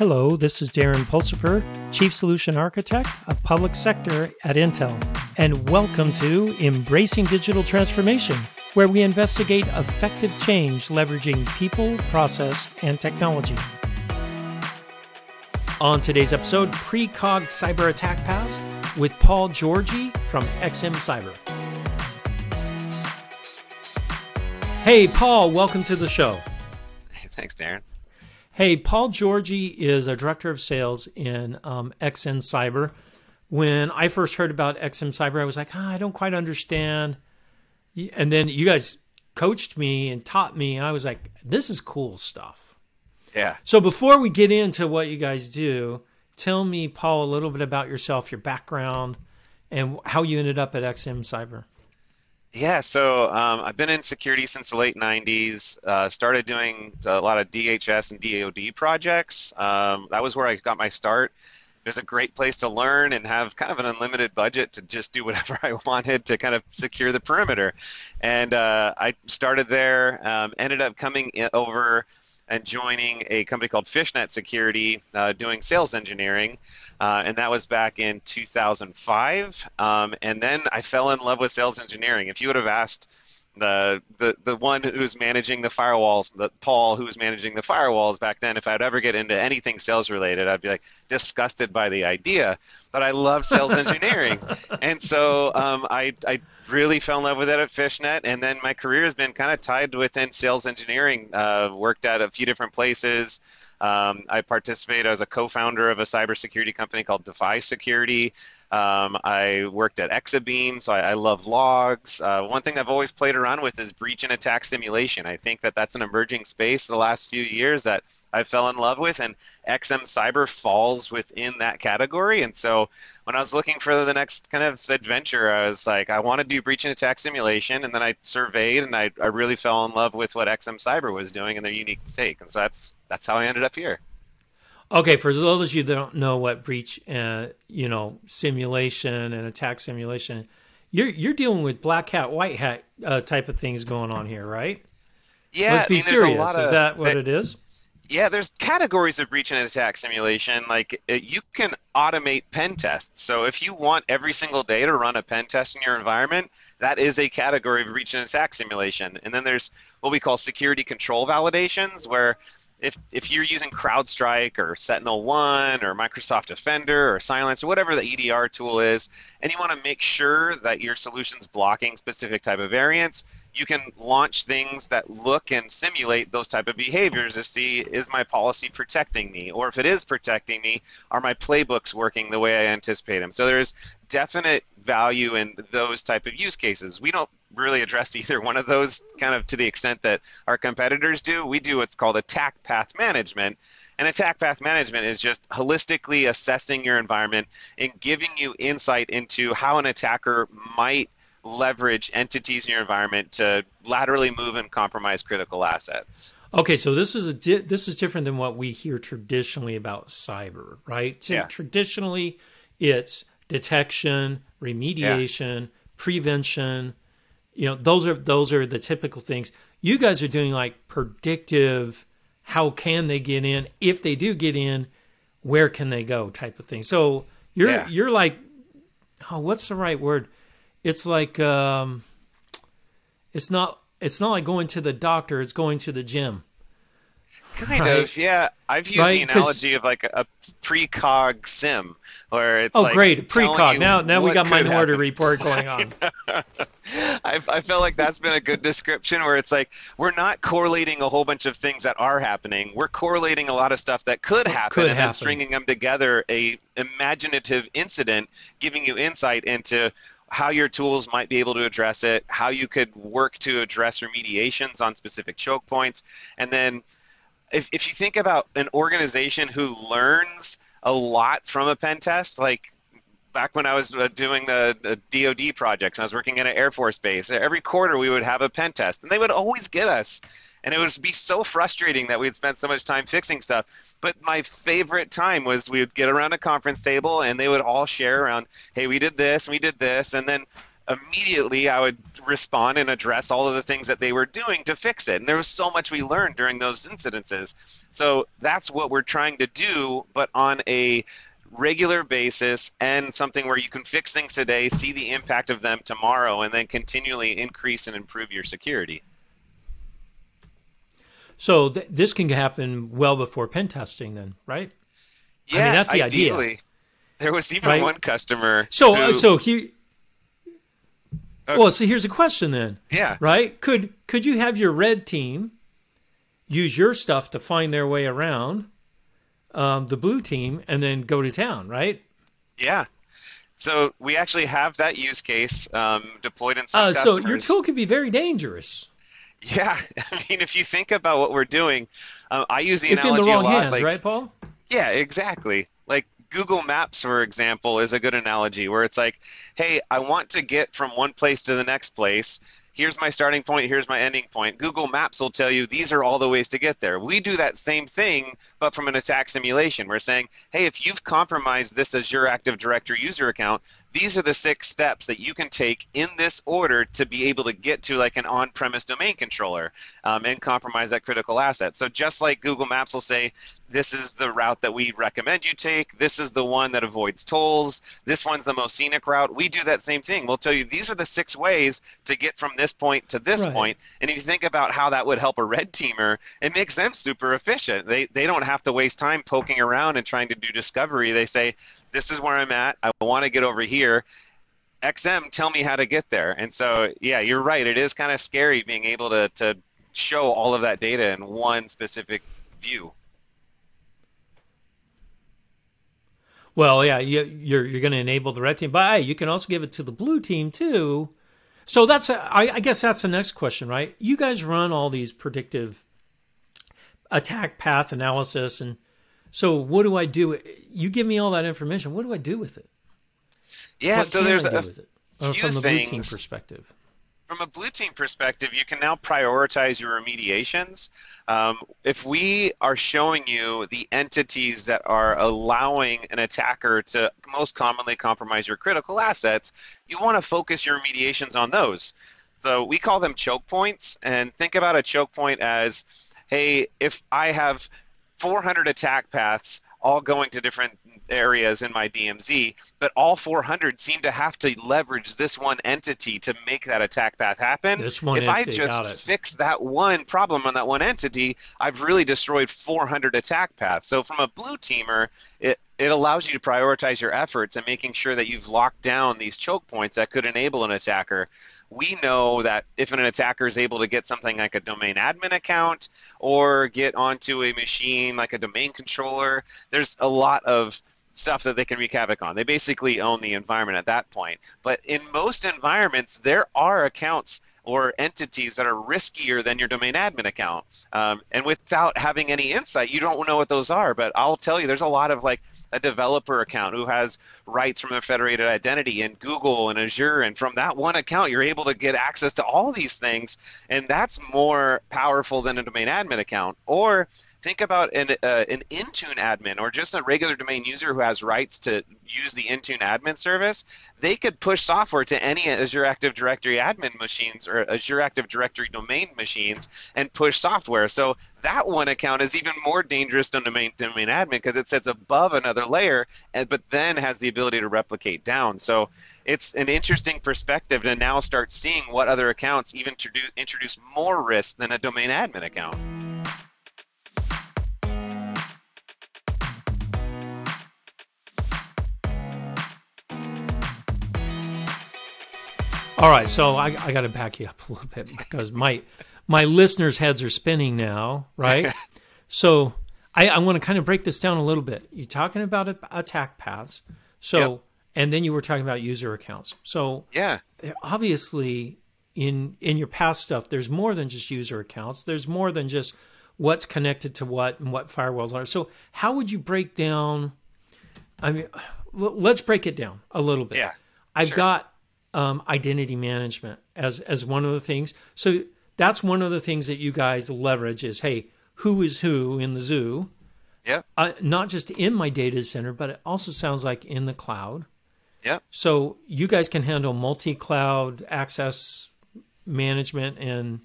Hello, this is Darren Pulsipher, Chief Solution Architect of Public Sector at Intel, and welcome to Embracing Digital Transformation, where we investigate effective change leveraging people, process, and technology. On today's episode, Precog Cyber Attack Paths with Paul Georgi from XM Cyber. Hey, Paul, welcome to the show. Hey, thanks, Darren. Hey, Paul Georgi is a director of sales in um, XM Cyber. When I first heard about XM Cyber, I was like, oh, I don't quite understand. And then you guys coached me and taught me. And I was like, this is cool stuff. Yeah. So before we get into what you guys do, tell me, Paul, a little bit about yourself, your background, and how you ended up at XM Cyber. Yeah, so um, I've been in security since the late 90s. Uh, started doing a lot of DHS and DoD projects. Um, that was where I got my start. It was a great place to learn and have kind of an unlimited budget to just do whatever I wanted to kind of secure the perimeter. And uh, I started there, um, ended up coming over and joining a company called Fishnet Security, uh, doing sales engineering. Uh, and that was back in 2005. Um, and then I fell in love with sales engineering. If you would have asked the the the one who was managing the firewalls, the Paul who was managing the firewalls back then, if I'd ever get into anything sales related, I'd be like disgusted by the idea. But I love sales engineering, and so um, I I really fell in love with it at Fishnet, and then my career has been kind of tied within sales engineering. Uh, worked at a few different places. Um, I participated as a co-founder of a cybersecurity company called Defy Security. Um, I worked at Exabeam, so I, I love logs. Uh, one thing I've always played around with is breach and attack simulation. I think that that's an emerging space the last few years that I fell in love with, and XM Cyber falls within that category. And so when I was looking for the next kind of adventure, I was like, I want to do breach and attack simulation, and then I surveyed, and I, I really fell in love with what XM Cyber was doing and their unique stake. And so that's that's how I ended up here. Okay, for those of you that don't know what breach, uh, you know, simulation and attack simulation, you're you're dealing with black hat, white hat uh, type of things going on here, right? Yeah, let's be I mean, serious. Of, is that what it is? Yeah, there's categories of breach and attack simulation. Like uh, you can automate pen tests. So if you want every single day to run a pen test in your environment, that is a category of breach and attack simulation. And then there's what we call security control validations, where if if you're using CrowdStrike or Sentinel One or Microsoft Defender or Cylance or whatever the EDR tool is, and you want to make sure that your solution's blocking specific type of variants, you can launch things that look and simulate those type of behaviors to see is my policy protecting me? Or if it is protecting me are my playbooks working the way i anticipate them? So there's definite value in those type of use cases. We don't really address either one of those kind of to the extent that our competitors do we do what's called attack path management and attack path management is just holistically assessing your environment and giving you insight into how an attacker might leverage entities in your environment to laterally move and compromise critical assets. Okay, so this is a di- this is different than what we hear traditionally about cyber, right? Yeah. Traditionally, it's detection, remediation, yeah. prevention. You know, those are those are the typical things. You guys are doing like predictive. How can they get in? If they do get in, where can they go? Type of thing. So you're yeah. you're like, oh, what's the right word? it's like um, it's not it's not like going to the doctor. It's going to the gym. Kind right? of, yeah. I've used right? the analogy of like a, a precog sim, where it's oh like great precog. Now now we got Minority Report going on. I, I felt like that's been a good description where it's like we're not correlating a whole bunch of things that are happening. We're correlating a lot of stuff that could happen could and happen. then stringing them together a imaginative incident, giving you insight into how your tools might be able to address it, how you could work to address remediations on specific choke points, and then if, if you think about an organization who learns a lot from a pen test, like back when I was uh, doing the, the DoD projects, I was working at an Air Force base, every quarter we would have a pen test, and they would always get us and it would be so frustrating that we'd spent so much time fixing stuff. But my favorite time was we would get around a conference table and they would all share around, hey, we did this, we did this, and then immediately I would respond and address all of the things that they were doing to fix it. And there was so much we learned during those incidences. So that's what we're trying to do, but on a regular basis and something where you can fix things today, see the impact of them tomorrow, and then continually increase and improve your security. So th- this can happen well before pen testing, then, right? Yeah, I mean, that's the ideally. idea. There was even Right. one customer. So, who, uh, so he. Uh, Well, so here's a question then, yeah, right? Could could you have your red team use your stuff to find their way around um, the blue team and then go to town, right? yeah. So we actually have that use case um, deployed in some Uh, so your tool could be very dangerous Yeah, I mean, if you think about what we're doing, um, I use the if in analogy the wrong a lot. hands, like, right, Paul? Yeah, exactly. Google Maps, for example, is a good analogy where it's like, hey, I want to get from one place to the next place. Here's my starting point, here's my ending point. Google Maps will tell you these are all the ways to get there. We do that same thing, but from an attack simulation. We're saying, hey, if you've compromised this Azure Active Directory user account, these are the six steps that you can take in this order to be able to get to like an on-premise domain controller um, and compromise that critical asset. So just like Google Maps will say, this is the route that we recommend you take. This is the one that avoids tolls. This one's the most scenic route. We do that same thing. We'll tell you these are the six ways to get from this point to this Right. point. And if you think about how that would help a red teamer, it makes them super efficient. They they don't have to waste time poking around and trying to do discovery. They say, this is where I'm at. I want to get over here. XM, tell me how to get there. And so, yeah, you're right. It is kind of scary being able to, to show all of that data in one specific view. Well, yeah, you, you're you're going to enable the red team, but hey, you can also give it to the blue team too. So that's I guess that's the next question, right? You guys run all these predictive attack path analysis, and so what do I do? You give me all that information. What do I do with it? Yeah, what so can there's I do a with it few from the blue team perspective. from a blue team perspective, you can now prioritize your remediations. Um, if we are showing you the entities that are allowing an attacker to most commonly compromise your critical assets, you want to focus your remediations on those. So we call them choke points, and think about a choke point as, hey, if I have 400 attack paths all going to different areas in my DMZ, but all 400 seem to have to leverage this one entity to make that attack path happen. This one if I entity, got just fix that one problem on that one entity, I've really destroyed 400 attack paths. So from a blue teamer, it it allows you to prioritize your efforts and making sure that you've locked down these choke points that could enable an attacker. We know that if an attacker is able to get something like a domain admin account or get onto a machine like a domain controller, there's a lot of stuff that they can wreak havoc on. They basically own the environment at that point. But in most environments, there are accounts or entities that are riskier than your domain admin account. Um, and without having any insight, you don't know what those are. But I'll tell you, there's a lot of like a developer account who has rights from a federated identity in Google and Azure. And from that one account, you're able to get access to all these things. And that's more powerful than a domain admin account. Or think about an, uh, an Intune admin or just a regular domain user who has rights to use the Intune admin service. They could push software to any Azure Active Directory admin machines or Azure Active Directory domain machines and push software. So that one account is even more dangerous than domain domain admin because it sits above another layer, and but then has the ability to replicate down. So it's an interesting perspective to now start seeing what other accounts even introduce, introduce more risk than a domain admin account. All right, so I, I got to back you up a little bit because my my listeners' heads are spinning now, right? so I, I want to kind of break this down a little bit. You're talking about attack paths, so Yep. and then you were talking about user accounts. So Yeah. obviously, in in your past stuff, there's more than just user accounts. There's more than just what's connected to what and what firewalls are. So how would you break down? I mean, let's break it down a little bit. Yeah, I've sure. got um, identity management as as one of the things. So that's one of the things that you guys leverage is hey, who is who in the zoo? Yeah. Uh, not just in my data center, but it also sounds like in the cloud. Yeah. So you guys can handle multi-cloud access management and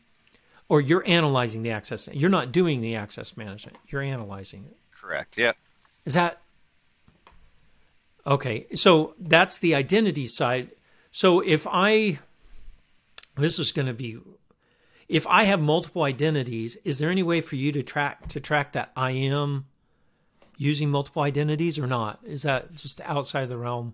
or you're analyzing the access. You're not doing the access management. You're analyzing it. Correct. Yeah. Is that okay? So that's the identity side. So if I, this is going to be, if I have multiple identities, is there any way for you to track to track that I am using multiple identities or not? Is that just outside of the realm?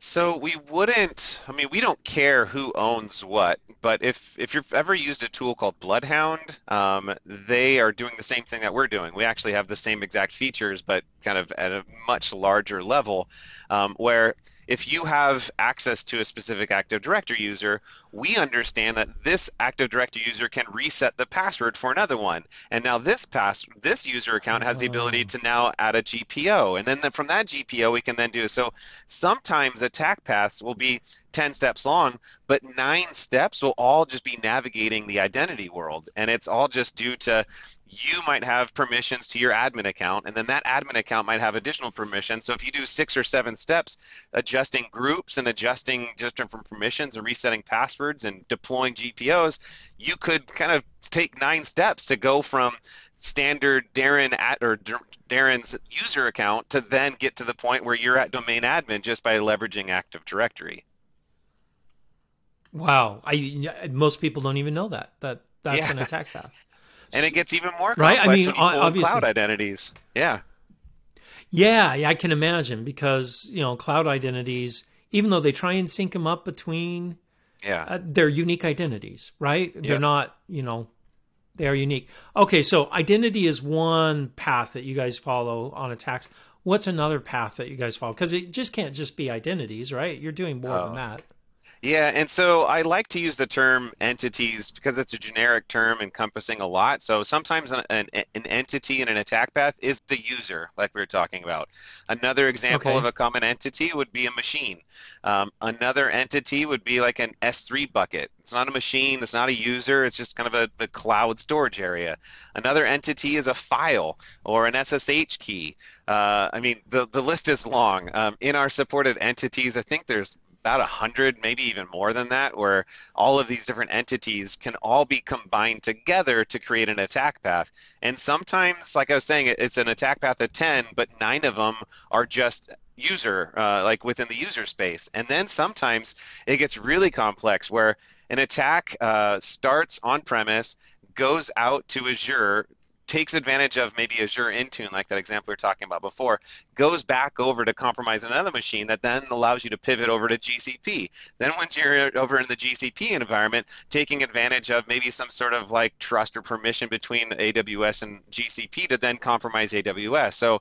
So we wouldn't. I mean, we don't care who owns what. But if if you've ever used a tool called Bloodhound, um, they are doing the same thing that we're doing. We actually have the same exact features, but kind of at a much larger level, um, where if you have access to a specific Active Directory user, we understand that this Active Directory user can reset the password for another one. And now this pass this user account has the ability oh. to now add a GPO. And then from that GPO, we can then do so. Sometimes attack paths will be 10 steps long, but nine steps will all just be navigating the identity world. And it's all just due to you might have permissions to your admin account, and then that admin account might have additional permissions. So if you do six or seven steps, adjusting groups and adjusting different permissions and resetting passwords and deploying GPOs, you could kind of take nine steps to go from standard Darren at or Darren's user account to then get to the point where you're at domain admin just by leveraging Active Directory. Wow, I most people don't even know that that that's yeah. an attack path. and it gets even more right. I mean, obviously, cloud identities. Yeah. Yeah, I can imagine because you know cloud identities, even though they try and sync them up between, yeah, uh, they're unique identities, right? They're not, you know, they are unique. Okay, so identity is one path that you guys follow on attacks. What's another path that you guys follow? Because it just can't just be identities, right? You're doing more oh. than that. Yeah, and so I like to use the term entities because it's a generic term encompassing a lot. So sometimes an, an, an entity in an attack path is the user, like we were talking about. Another example okay. of a common entity would be a machine. Um, another entity would be like an S3 bucket. It's not a machine, it's not a user, it's just kind of a the cloud storage area. Another entity is a file or an SSH key. Uh, I mean, the, the list is long. Um, in our supported entities, I think there's about a hundred, maybe even more than that, where all of these different entities can all be combined together to create an attack path. And sometimes, like I was saying, it's an attack path of 10, but nine of them are just user, uh, like within the user space. And then sometimes it gets really complex where an attack uh, starts on premise, goes out to Azure, takes advantage of maybe Azure Intune, like that example we were talking about before, goes back over to compromise another machine that then allows you to pivot over to GCP. Then once you're over in the GCP environment, taking advantage of maybe some sort of like trust or permission between AWS and GCP to then compromise AWS. So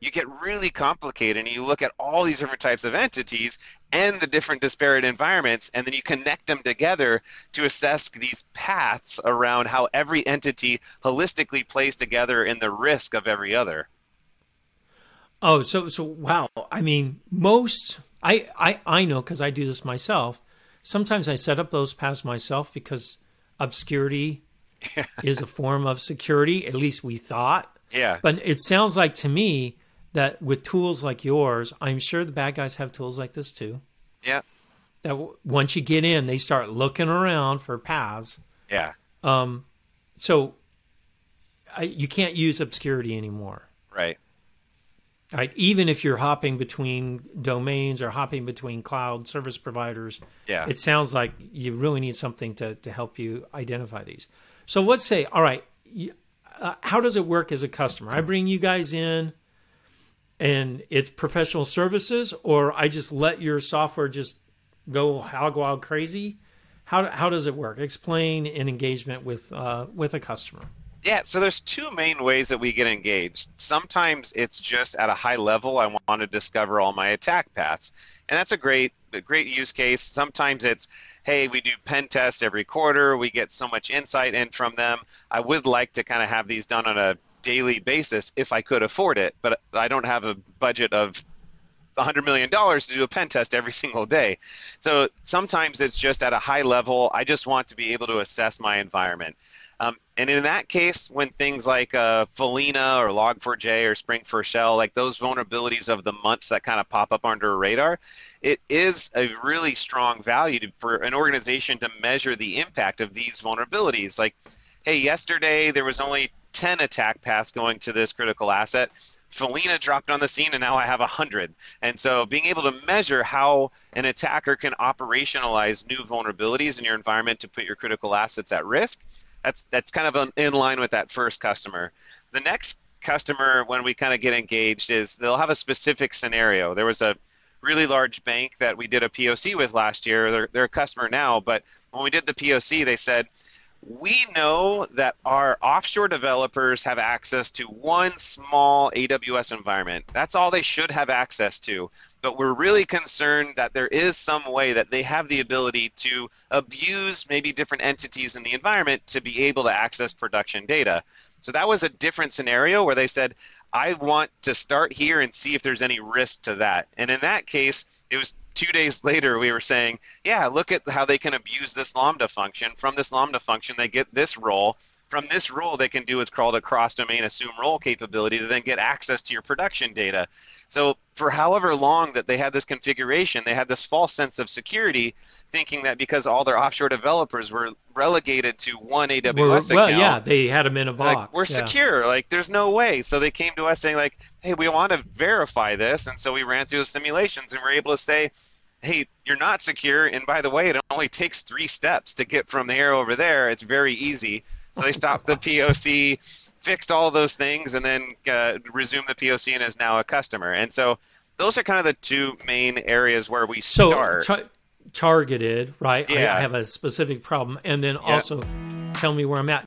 you get really complicated and you look at all these different types of entities and the different disparate environments and then you connect them together to assess these paths around how every entity holistically plays together in the risk of every other. Oh so so wow. I mean most i i, I know because i do this myself. Sometimes i set up those paths myself because obscurity is a form of security at least we thought. Yeah. But it sounds like to me that with tools like yours, I'm sure the bad guys have tools like this too. Yeah. That once you get in, they start looking around for paths. Yeah. Um, so I, you can't use obscurity anymore. Right. Right. Even if you're hopping between domains or hopping between cloud service providers, yeah. it sounds like you really need something to, to help you identify these. So let's say, all right, uh, how does it work as a customer? I bring you guys in and it's professional services, or I just let your software just go hog wild crazy? How, how does it work? Explain an engagement with uh, with a customer. Yeah, so there's two main ways that we get engaged. Sometimes it's just at a high level. I want to discover all my attack paths, and that's a great a great use case. Sometimes it's hey, we do pen tests every quarter. We get so much insight in from them. I would like to kind of have these done on a daily basis if I could afford it, but I don't have a budget of $100 million to do a pen test every single day. So sometimes it's just at a high level. I just want to be able to assess my environment. Um, and in that case, when things like uh, Follina or Log4j or Spring4Shell, like those vulnerabilities of the month that kind of pop up under a radar, it is a really strong value to, for an organization to measure the impact of these vulnerabilities. Like, hey, yesterday there was only 10 attack paths going to this critical asset. Follina dropped on the scene and now I have 100. And so being able to measure how an attacker can operationalize new vulnerabilities in your environment to put your critical assets at risk, that's that's kind of in line with that first customer. The next customer when we kind of get engaged is they'll have a specific scenario. There was a really large bank that we did a POC with last year. They're, they're a customer now, but when we did the POC, they said, we know that our offshore developers have access to one small AWS environment. That's all they should have access to. But we're really concerned that there is some way that they have the ability to abuse maybe different entities in the environment to be able to access production data. So that was a different scenario where they said, I want to start here and see if there's any risk to that. And in that case, it was two days later we were saying, yeah, look at how they can abuse this Lambda function. From this Lambda function, they get this role. From this role, they can do what's called a cross-domain assume role capability to then get access to your production data. So for however long that they had this configuration, they had this false sense of security, thinking that because all their offshore developers were relegated to one AWS well, account. Well, yeah, they had them in a box. Like, we're yeah. secure. Like, there's no way. So they came to us saying, like, hey, we want to verify this. And so we ran through the simulations and we're able to say, hey, you're not secure. And by the way, it only takes three steps to get from there over there. It's very easy. So they stopped the POC, fixed all those things, and then uh, resumed the POC and is now a customer. And so those are kind of the two main areas where we so start. Tar- targeted, right? Yeah. I, I have a specific problem, and then also tell me where I'm at.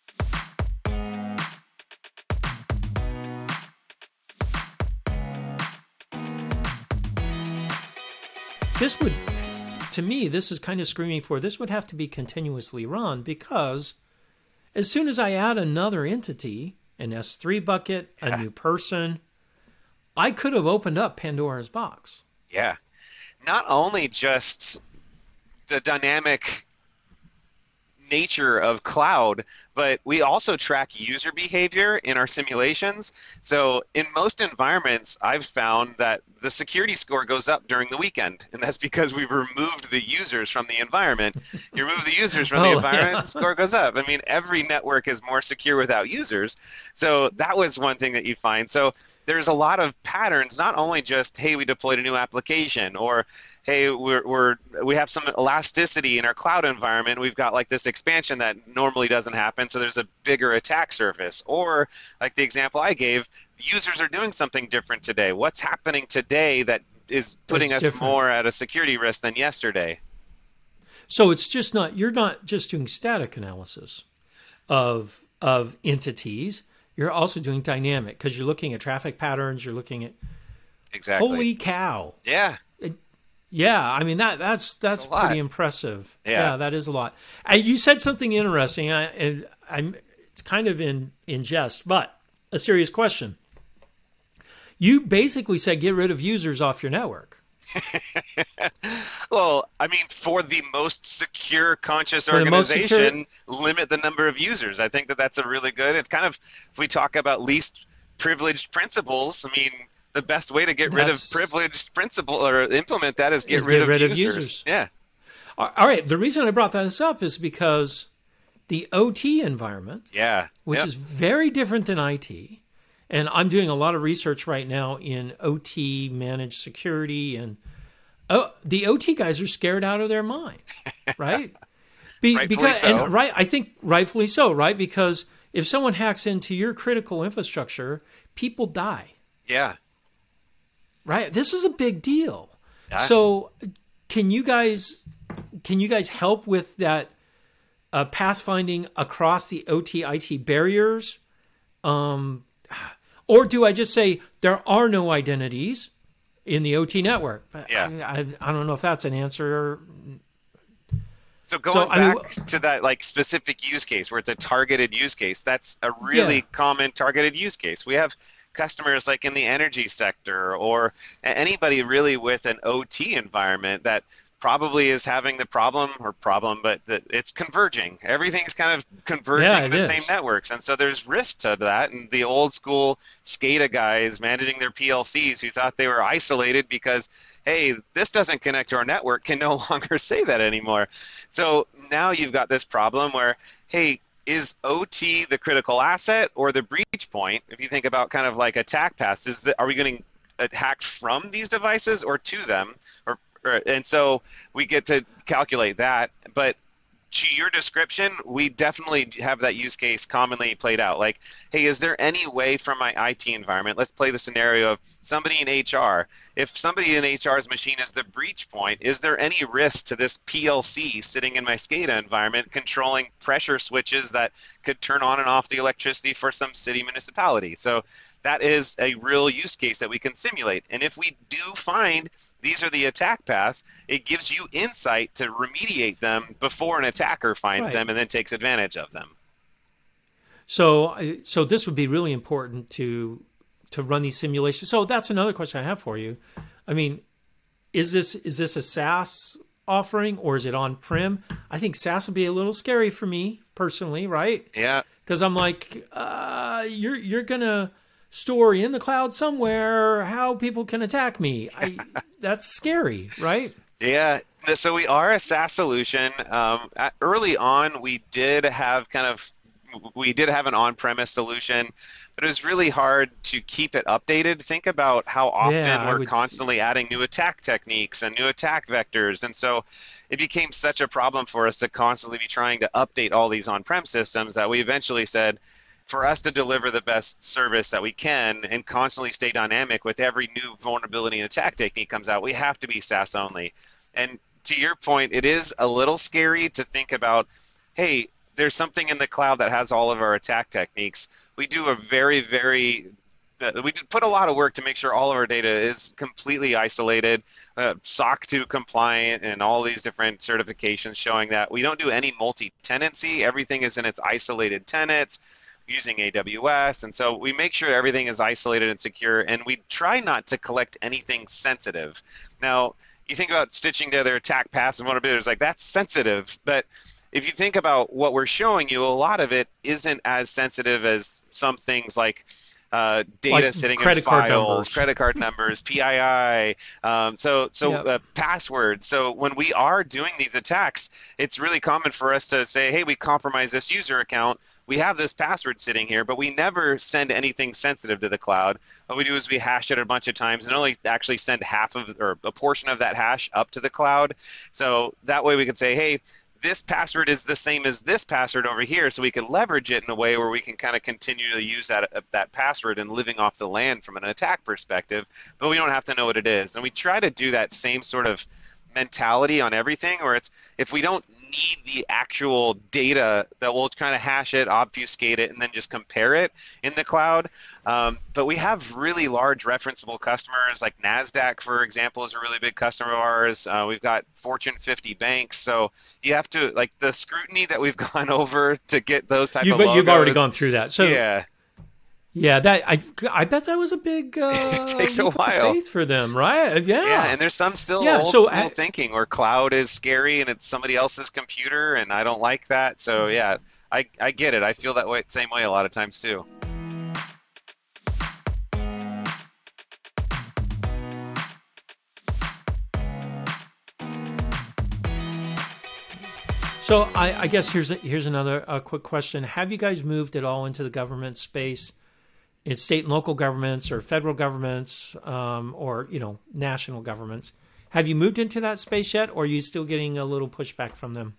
This would, to me, this is kind of screaming for this would have to be continuously run because as soon as I add another entity, an S3 bucket, a new person, I could have opened up Pandora's box. Yeah. Not only just the dynamic nature of cloud, but we also track user behavior in our simulations. So in most environments, I've found that the security score goes up during the weekend, and that's because we've removed the users from the environment. You remove the users from Oh, the yeah. environment, the score goes up. I mean, every network is more secure without users. So that was one thing that you find. So there's a lot of patterns, not only just, hey, we deployed a new application, or hey, we're, we're we have some elasticity in our cloud environment. We've got like this expansion that normally doesn't happen, so there's a bigger attack surface. Or like the example I gave, users are doing something different today. What's happening today that is putting That's us different. more at a security risk than yesterday? So it's just not you're not just doing static analysis of of entities. You're also doing dynamic because you're looking at traffic patterns. You're looking at Exactly. holy cow. yeah. Yeah, I mean that that's that's pretty impressive. Yeah. that is a lot. And you said something interesting. I, and I'm it's kind of in in jest, but a serious question. You basically said get rid of users off your network. Well, I mean, for the most secure, conscious For organization, limit the number of users. I think that that's a really good. It's kind of if we talk about least privileged principles. I mean, the best way to get rid of privileged principle or implement that is get, Is rid, get of, rid of users. users. Yeah. All right. The reason I brought this up is because the OT environment Yeah. which Yep. is very different than IT. And I'm doing a lot of research right now in OT managed security, and oh, the OT guys are scared out of their mind, right? Be, Rightfully because so. and right, I think rightfully so, right? Because if someone hacks into your critical infrastructure, people die, yeah. Right? This is a big deal. Yeah. So, can you guys can you guys help with that uh, pathfinding across the OTIT barriers? Um, or do I just say there are no identities in the OT network? Yeah. I, I, I don't know if that's an answer. So going I mean, back to that like specific use case where it's a targeted use case, that's a really Yeah. common targeted use case. We have customers like in the energy sector or anybody really with an OT environment that probably is having the problem or problem, but that it's converging. Everything's kind of converging Yeah, the is. same networks, and so there's risk to that. And the old school SCADA guys managing their PLCs who thought they were isolated because hey, this doesn't connect to our network can no longer say that anymore. So now you've got this problem where hey, is OT the critical asset or the breach point? If you think about kind of like attack paths, is that are we getting hacked from these devices or to them or, or and so we get to calculate that but to your description we definitely have that use case commonly played out. Like hey is there any way from my IT environment let's play the scenario of somebody in HR if somebody in HR's machine is the breach point is there any risk to this PLC sitting in my SCADA environment controlling pressure switches that could turn on and off the electricity for some city municipality? So that is a real use case that we can simulate. And if we do find these are the attack paths, it gives you insight to remediate them before an attacker finds Right. them and then takes advantage of them. So, so this would be really important to to run these simulations. So that's another question I have for you. I mean, is this is this a SaaS offering or is it on prem? I think SaaS would be a little scary for me personally, right? Yeah. Because I'm like, uh, you're you're gonna store in the cloud somewhere how people can attack me. I, that's scary, right? Yeah, so we are a SaaS solution. Um, early on, we did have kind of we did have an on-premise solution, but it was really hard to keep it updated. Think about how often Yeah, we're constantly adding new attack techniques and new attack vectors, and so it became such a problem for us to constantly be trying to update all these on-prem systems that we eventually said for us to deliver the best service that we can and constantly stay dynamic with every new vulnerability and attack technique comes out, we have to be SaaS only. And to your point, it is a little scary to think about, hey, there's something in the cloud that has all of our attack techniques. We do a very, very uh, we put a lot of work to make sure all of our data is completely isolated, uh, SOC 2 compliant, and all these different certifications showing that we don't do any multi-tenancy. Everything is in its isolated tenants using AWS, and so we make sure everything is isolated and secure, and we try not to collect anything sensitive. Now, you think about stitching together attack paths and vulnerabilities, like that's sensitive, but if you think about what we're showing you, a lot of it isn't as sensitive as some things like uh, data Like sitting credit in card files, numbers. credit card numbers, PII, um, so so Yep. uh, passwords. So when we are doing these attacks, it's really common for us to say, "Hey, we compromised this user account. We have this password sitting here, but we never send anything sensitive to the cloud. What we do is we hash it a bunch of times and only actually send half of or a portion of that hash up to the cloud. So that way we can say, "Hey." This password is the same as this password over here, so we can leverage it in a way where we can kind of continue to use that uh, that password and living off the land from an attack perspective, but we don't have to know what it is. And we try to do that same sort of mentality on everything where it's if we don't need the actual data that we'll kind of hash it obfuscate it and then just compare it in the cloud. Um, but we have really large referenceable customers like nasdaq for example is a really big customer of ours. Uh, we've got fortune 50 banks so you have to like the scrutiny that we've gone over to get those type You've of logos, you've already gone through that. So yeah Yeah, that I I bet that was a big uh, It takes a while. faith for them, right? Yeah. Yeah, and there's some still Yeah, old so school I- thinking where cloud is scary and it's somebody else's computer, and I don't like that. So Mm-hmm. yeah, I, I get it. I feel that way same way a lot of times too. So I, I guess here's a, here's another uh, quick question: Have you guys moved at all into the government space, in state and local governments, or federal governments, um, or you know national governments? Have you moved into that space yet, or are you still getting a little pushback from them?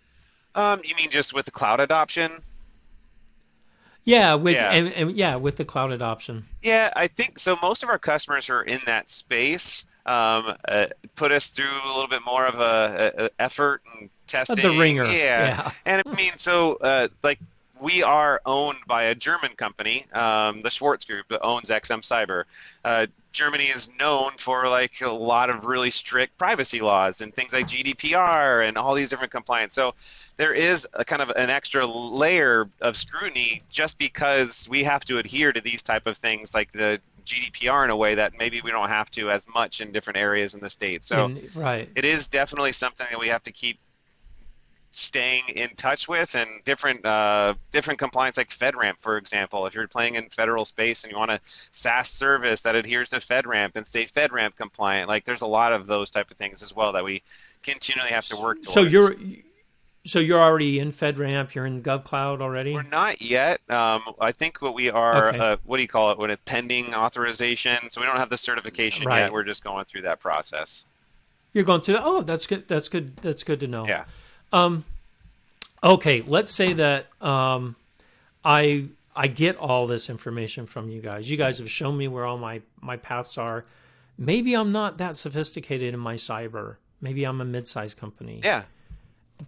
Um, you mean just with the cloud adoption? Yeah, with Yeah. And, and yeah, with the cloud adoption. Yeah, I think so. Most of our customers who are in that space um, uh, put us through a little bit more of a, a, a effort and testing. The ringer, Yeah. yeah. and I mean, so uh, like we are owned by a German company, um, the Schwarz Group, that owns XM Cyber. Uh, Germany is known for like a lot of really strict privacy laws and things like GDPR and all these different compliance. So there is a kind of an extra layer of scrutiny just because we have to adhere to these type of things like the GDPR in a way that maybe we don't have to as much in different areas in the state. So right. it is definitely something that we have to keep staying in touch with and different uh, different compliance like FedRAMP, for example. If you're playing in federal space and you want a SaaS service that adheres to FedRAMP and stay FedRAMP compliant, like there's a lot of those type of things as well that we continually have to work towards. So you're so you're already in FedRAMP. You're in GovCloud already. We're not yet. Um, I think what we are. Okay. Uh, what do you call it when it's pending authorization? So we don't have the certification right. yet. We're just going through that process. You're going through. Oh, that's good. That's good. That's good to know. Yeah. Um, okay, let's say that um, I I get all this information from you guys. You guys have shown me where all my my paths are. Maybe I'm not that sophisticated in my cyber. Maybe I'm a mid-sized company. Yeah.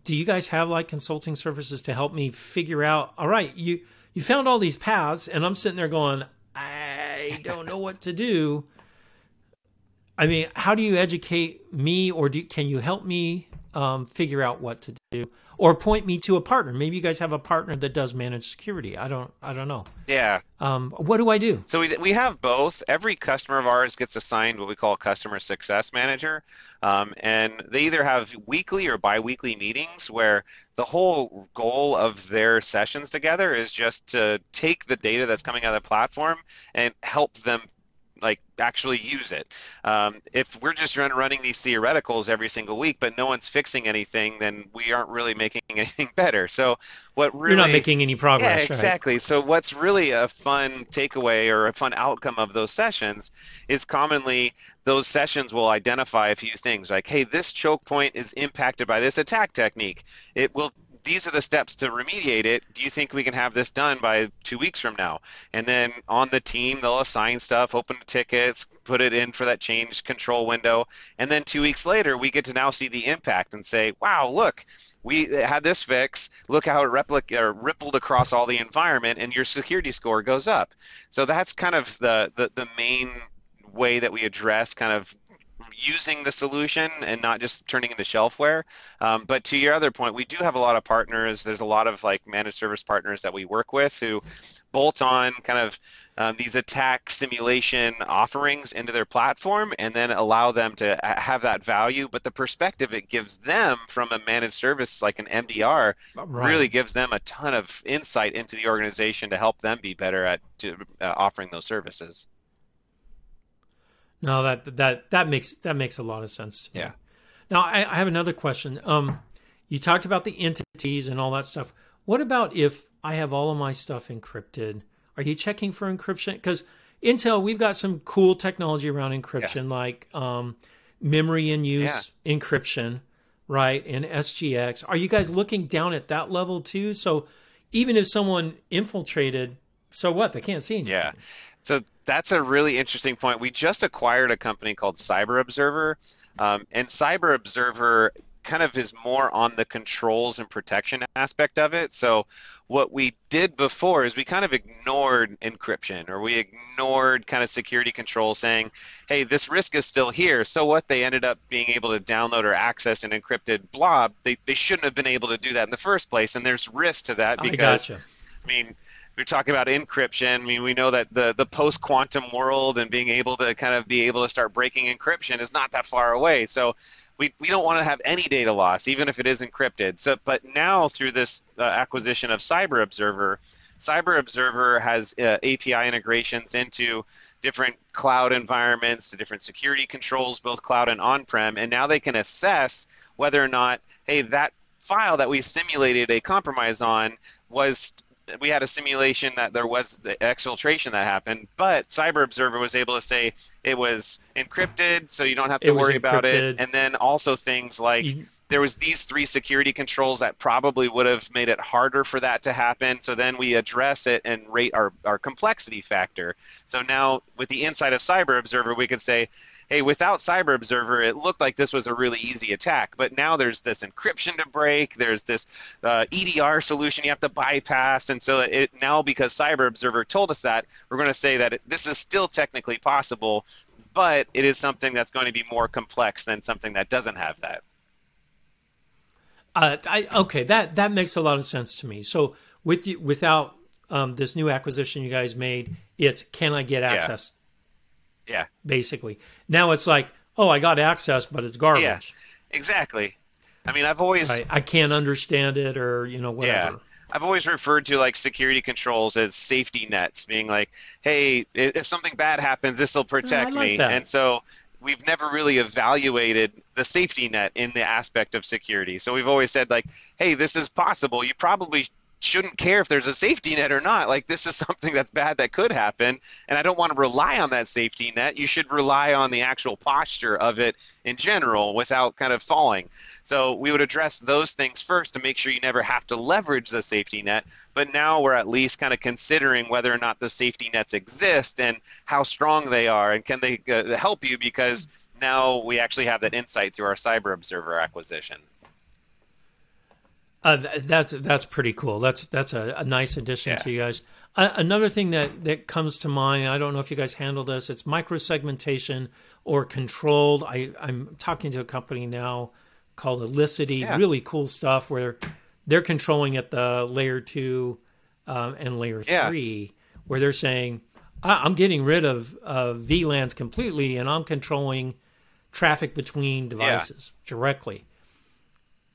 Do you guys have like consulting services to help me figure out? All right, you you found all these paths, and I'm sitting there going, I don't know what to do. I mean, how do you educate me, or do, can you help me um, figure out what to do or point me to a partner. Maybe you guys have a partner that does managed security. I don't i don't know. Yeah. Um, what do i do? So we, we have both. Every customer of ours gets assigned what we call a customer success manager. Um, and they either have weekly or biweekly meetings where the whole goal of their sessions together is just to take the data that's coming out of the platform and help them like actually use it. Um, if we're just run, running these theoreticals every single week, but no one's fixing anything, then we aren't really making anything better. So what really you're not making any progress. Yeah, exactly. Right? So what's really a fun takeaway or a fun outcome of those sessions is commonly those sessions will identify a few things like, hey, this choke point is impacted by this attack technique. It will these are the steps to remediate it. Do you think we can have this done by two weeks from now? And then on the team, they'll assign stuff, open the tickets, put it in for that change control window. And then two weeks later, we get to now see the impact and say, wow, look, we had this fix. Look how it replic- rippled across all the environment, and your security score goes up. So that's kind of the, the, the main way that we address kind of using the solution and not just turning into shelfware. Um, but to your other point, we do have a lot of partners. There's a lot of like managed service partners that we work with who bolt on kind of um, these attack simulation offerings into their platform and then allow them to have that value. But the perspective it gives them from a managed service like an MDR right. really gives them a ton of insight into the organization to help them be better at to, uh, offering those services. No, that that that makes that makes a lot of sense. Yeah. Now I, I have another question. Um, you talked about the entities and all that stuff. What about if I have all of my stuff encrypted? Are you checking for encryption? Because Intel, we've got some cool technology around encryption, yeah. like um, memory in use yeah. encryption, right? And SGX. Are you guys looking down at that level too? So even if someone infiltrated, so what? They can't see anything. Yeah. So that's a really interesting point. We just acquired a company called Cyber Observer, um, and Cyber Observer kind of is more on the controls and protection aspect of it. So what we did before is we kind of ignored encryption or we ignored kind of security control saying, hey, this risk is still here. So what they ended up being able to download or access an encrypted blob, they, they shouldn't have been able to do that in the first place. And there's risk to that because I, gotcha. I mean, we're talking about encryption. I mean, we know that the the post quantum world and being able to kind of be able to start breaking encryption is not that far away. So we, we don't want to have any data loss, even if it is encrypted. So, but now through this uh, acquisition of Cyber Observer, Cyber Observer has uh, API integrations into different cloud environments, to different security controls, both cloud and on-prem, and now they can assess whether or not, hey, that file that we simulated a compromise on was we had a simulation that there was the exfiltration that happened, but Cyber Observer was able to say it was encrypted, so you don't have to worry about it. And then also things like you, there was these three security controls that probably would have made it harder for that to happen. So then we address it and rate our, our complexity factor. So now with the insight of Cyber Observer, we could say, hey, without Cyber Observer, it looked like this was a really easy attack, but now there's this encryption to break, there's this uh, EDR solution you have to bypass, and so it now because Cyber Observer told us that, we're going to say that it, this is still technically possible, but it is something that's going to be more complex than something that doesn't have that. Uh, I, okay, that that makes a lot of sense to me. So with you, without um, this new acquisition you guys made, it's can I get access? Yeah. yeah. Basically, now it's like, oh, I got access, but it's garbage. Yeah. Exactly. I mean, I've always I, I can't understand it, or you know, whatever. Yeah. I've always referred to like security controls as safety nets, being like, hey, if something bad happens, this will oh, protect like me. That. And so we've never really evaluated the safety net in the aspect of security. So we've always said like, hey, this is possible. You probably shouldn't care if there's a safety net or not. Like this is something that's bad that could happen, and I don't want to rely on that safety net. You should rely on the actual posture of it in general without kind of falling. So we would address those things first to make sure you never have to leverage the safety net. But now we're at least kind of considering whether or not the safety nets exist and how strong they are, and can they uh, help you because now we actually have that insight through our Cyber Observer acquisition. Uh, that's that's pretty cool. That's that's a, a nice addition yeah. to you guys. Uh, another thing that that comes to mind. I don't know if you guys handle this. It's microsegmentation or controlled. I I'm talking to a company now called Elisity. Yeah. Really cool stuff where they're controlling at the layer two um, and layer yeah. three, where they're saying I'm getting rid of uh, VLANs completely and I'm controlling traffic between devices directly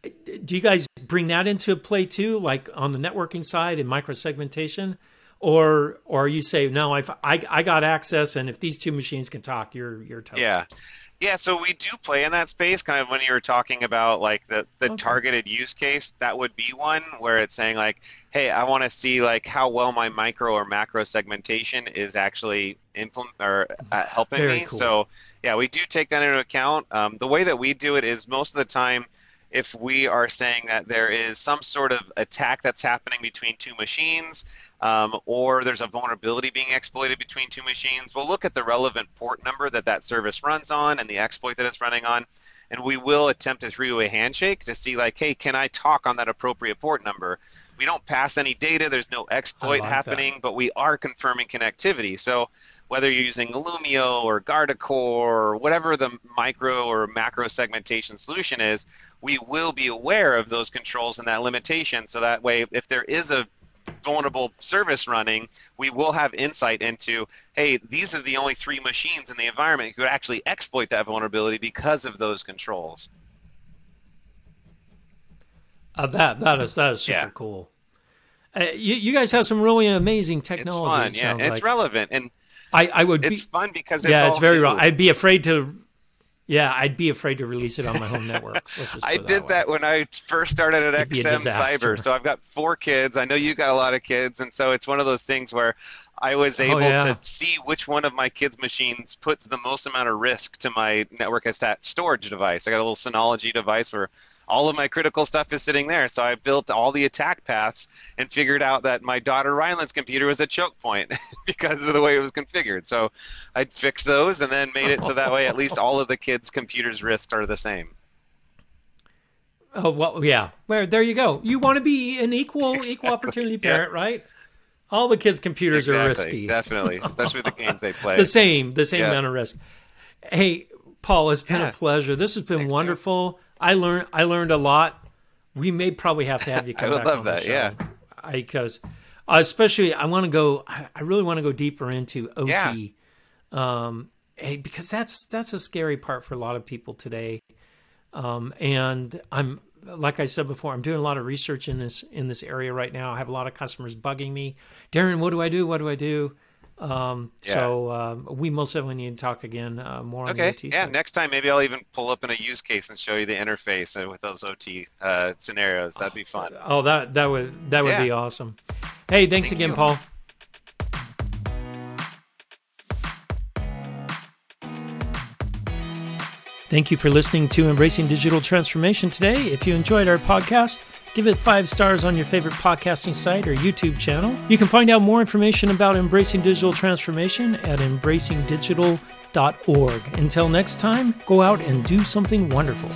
do you guys bring that into play too, like on the networking side and microsegmentation, or or you say no, I've, I I got access, and if these two machines can talk, you're you're toast. Yeah, yeah. So we do play in that space. Kind of when you were talking about like the the okay. targeted use case, that would be one where it's saying like, hey, I want to see like how well my micro or macro segmentation is actually implement or uh, helping Very me. Cool. So yeah, we do take that into account. Um, the way that we do it is most of the time if we are saying that there is some sort of attack that's happening between two machines um, or there's a vulnerability being exploited between two machines, we'll look at the relevant port number that that service runs on and the exploit that it's running on, and we will attempt a three-way handshake to see like, hey, can I talk on that appropriate port number? We don't pass any data, there's no exploit like happening, that. but we are confirming connectivity. So whether you're using Illumio or Guardicore or whatever the micro or macro segmentation solution is, we will be aware of those controls and that limitation. So that way, if there is a vulnerable service running, we will have insight into, hey, these are the only three machines in the environment who could actually exploit that vulnerability because of those controls. Uh, that that is that is super Yeah. cool. Uh, you, you guys have some really amazing technology. It's it fun, yeah. sounds It's like. relevant and I, I would it's be fun because it's yeah, it's very new. raw. I'd be afraid to. Yeah, I'd be afraid to release it on my home network. Let's just I it did way. that when I first started at It'd XM. Cyber. So I've got four kids. I know you got a lot of kids, and so it's one of those things where I was Oh, able yeah. to see which one of my kids' machines puts the most amount of risk to my network storage device. I got a little Synology device where all of my critical stuff is sitting there. So I built all the attack paths and figured out that my daughter Ryland's computer was a choke point because of the way it was configured. So I'd fix those and then made it so that way at least all of the kids' computers' risks are the same. Oh well, yeah. Where there you go. You want to be an equal equal opportunity yeah. parent, right? All the kids' computers are risky. Definitely, especially the games they play. the same, the same Yeah. amount of risk. Hey, Paul, it's been Yeah. a pleasure. This has been Thanks, wonderful. I learned I learned a lot. We may probably have to have you I come would back love on the that, show. yeah. because especially I want to go. I, I really want to go deeper into OT. Yeah. Um, hey, because that's that's a scary part for a lot of people today. Um, and I'm like I said before, I'm doing a lot of research in this in this area right now. I have a lot of customers bugging me, Darren. What do I do? What do I do? Um, So um, we most definitely need to talk again uh, more on the Okay. OT Yeah. side. Next time, maybe I'll even pull up in a use case and show you the interface uh, with those OT uh, scenarios. That'd be fun. Oh, that that would that would Yeah. be awesome. Hey, thanks Thank again, you. Paul. Thank you for listening to Embracing Digital Transformation today. If you enjoyed our podcast, give it five stars on your favorite podcasting site or YouTube channel. You can find out more information about Embracing Digital Transformation at embracingdigital.org. Until next time, go out and do something wonderful.